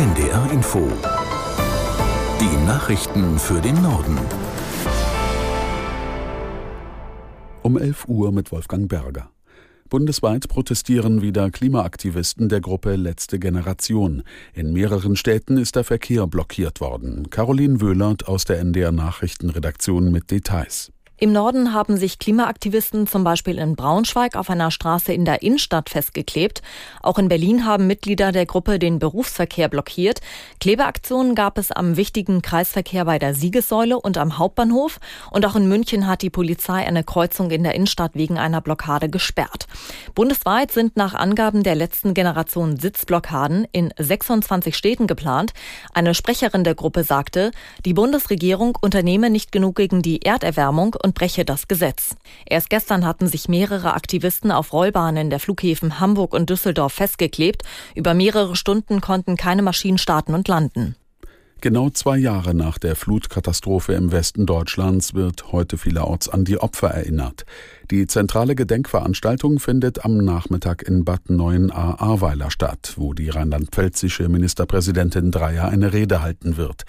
NDR Info. Die Nachrichten für den Norden. Um 11 Uhr mit Wolfgang Berger. Bundesweit protestieren wieder Klimaaktivisten der Gruppe Letzte Generation. In mehreren Städten ist der Verkehr blockiert worden. Caroline Wöhlert aus der NDR Nachrichtenredaktion mit Details. Im Norden haben sich Klimaaktivisten zum Beispiel in Braunschweig auf einer Straße in der Innenstadt festgeklebt. Auch in Berlin haben Mitglieder der Gruppe den Berufsverkehr blockiert. Klebeaktionen gab es am wichtigen Kreisverkehr bei der Siegessäule und am Hauptbahnhof. Und auch in München hat die Polizei eine Kreuzung in der Innenstadt wegen einer Blockade gesperrt. Bundesweit sind nach Angaben der letzten Generation Sitzblockaden in 26 Städten geplant. Eine Sprecherin der Gruppe sagte, die Bundesregierung unternehme nicht genug gegen die Erderwärmung und und breche das Gesetz. Erst gestern hatten sich mehrere Aktivisten auf Rollbahnen der Flughäfen Hamburg und Düsseldorf festgeklebt. Über mehrere Stunden konnten keine Maschinen starten und landen. Genau zwei Jahre nach der Flutkatastrophe im Westen Deutschlands wird heute vielerorts an die Opfer erinnert. Die zentrale Gedenkveranstaltung findet am Nachmittag in Bad Neuenahr-Ahrweiler statt, wo die rheinland-pfälzische Ministerpräsidentin Dreyer eine Rede halten wird.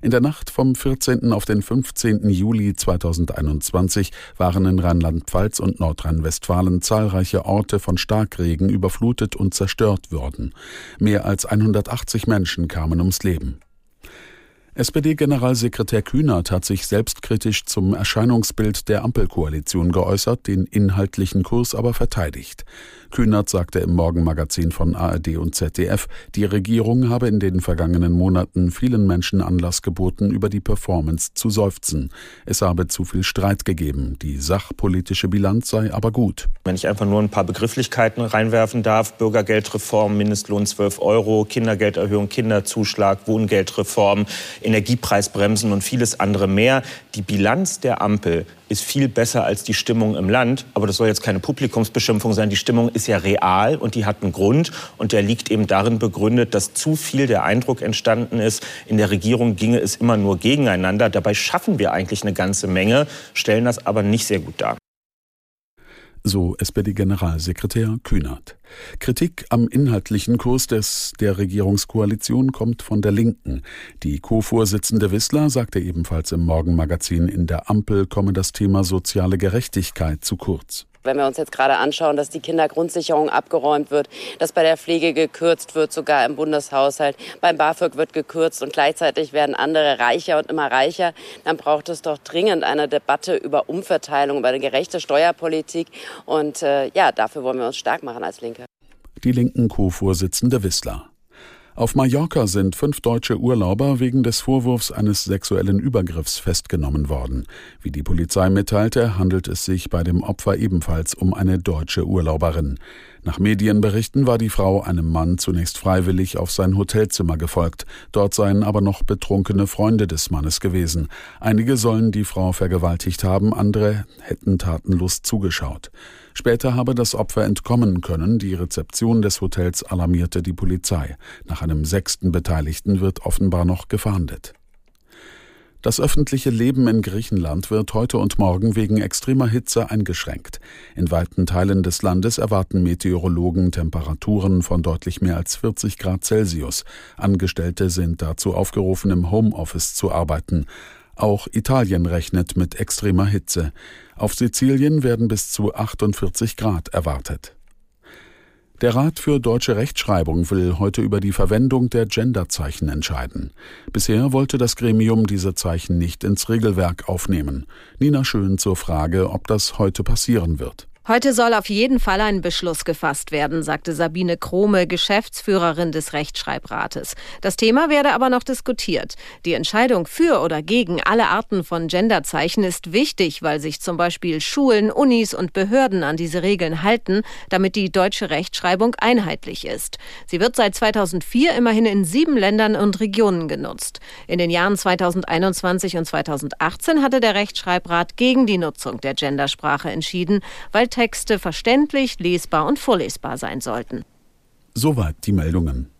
In der Nacht vom 14. auf den 15. Juli 2021 waren in Rheinland-Pfalz und Nordrhein-Westfalen zahlreiche Orte von Starkregen überflutet und zerstört worden. Mehr als 180 Menschen kamen ums Leben. SPD-Generalsekretär Kühnert hat sich selbstkritisch zum Erscheinungsbild der Ampelkoalition geäußert, den inhaltlichen Kurs aber verteidigt. Kühnert sagte im Morgenmagazin von ARD und ZDF, die Regierung habe in den vergangenen Monaten vielen Menschen Anlass geboten, über die Performance zu seufzen. Es habe zu viel Streit gegeben. Die sachpolitische Bilanz sei aber gut. Wenn ich einfach nur ein paar Begrifflichkeiten reinwerfen darf, Bürgergeldreform, Mindestlohn 12 Euro, Kindergelderhöhung, Kinderzuschlag, Wohngeldreform, Energiepreisbremsen und vieles andere mehr. Die Bilanz der Ampel ist viel besser als die Stimmung im Land. Aber das soll jetzt keine Publikumsbeschimpfung sein. Die Stimmung ist ja real und die hat einen Grund. Und der liegt eben darin begründet, dass zu viel der Eindruck entstanden ist, in der Regierung ginge es immer nur gegeneinander. Dabei schaffen wir eigentlich eine ganze Menge, stellen das aber nicht sehr gut dar so SPD-Generalsekretär Kühnert. Kritik am inhaltlichen Kurs des, der Regierungskoalition kommt von der Linken. Die Co-Vorsitzende Wissler sagte ebenfalls im Morgenmagazin, in der Ampel komme das Thema soziale Gerechtigkeit zu kurz. Wenn wir uns jetzt gerade anschauen, dass die Kindergrundsicherung abgeräumt wird, dass bei der Pflege gekürzt wird, sogar im Bundeshaushalt, beim BAföG wird gekürzt und gleichzeitig werden andere reicher und immer reicher, dann braucht es doch dringend eine Debatte über Umverteilung, über eine gerechte Steuerpolitik. Und äh, ja, dafür wollen wir uns stark machen als Linke. Die linken Co-Vorsitzende Wissler. Auf Mallorca sind fünf deutsche Urlauber wegen des Vorwurfs eines sexuellen Übergriffs festgenommen worden. Wie die Polizei mitteilte, handelt es sich bei dem Opfer ebenfalls um eine deutsche Urlauberin. Nach Medienberichten war die Frau einem Mann zunächst freiwillig auf sein Hotelzimmer gefolgt. Dort seien aber noch betrunkene Freunde des Mannes gewesen. Einige sollen die Frau vergewaltigt haben, andere hätten tatenlos zugeschaut. Später habe das Opfer entkommen können. Die Rezeption des Hotels alarmierte die Polizei. Nach einem sechsten Beteiligten wird offenbar noch gefahndet. Das öffentliche Leben in Griechenland wird heute und morgen wegen extremer Hitze eingeschränkt. In weiten Teilen des Landes erwarten Meteorologen Temperaturen von deutlich mehr als 40 Grad Celsius. Angestellte sind dazu aufgerufen, im Homeoffice zu arbeiten. Auch Italien rechnet mit extremer Hitze. Auf Sizilien werden bis zu 48 Grad erwartet. Der Rat für deutsche Rechtschreibung will heute über die Verwendung der Genderzeichen entscheiden. Bisher wollte das Gremium diese Zeichen nicht ins Regelwerk aufnehmen. Nina Schön zur Frage, ob das heute passieren wird. Heute soll auf jeden Fall ein Beschluss gefasst werden, sagte Sabine Krome, Geschäftsführerin des Rechtschreibrates. Das Thema werde aber noch diskutiert. Die Entscheidung für oder gegen alle Arten von Genderzeichen ist wichtig, weil sich zum Beispiel Schulen, Unis und Behörden an diese Regeln halten, damit die deutsche Rechtschreibung einheitlich ist. Sie wird seit 2004 immerhin in sieben Ländern und Regionen genutzt. In den Jahren 2021 und 2018 hatte der Rechtschreibrat gegen die Nutzung der Gendersprache entschieden, weil Texte verständlich, lesbar und vorlesbar sein sollten. Soweit die Meldungen.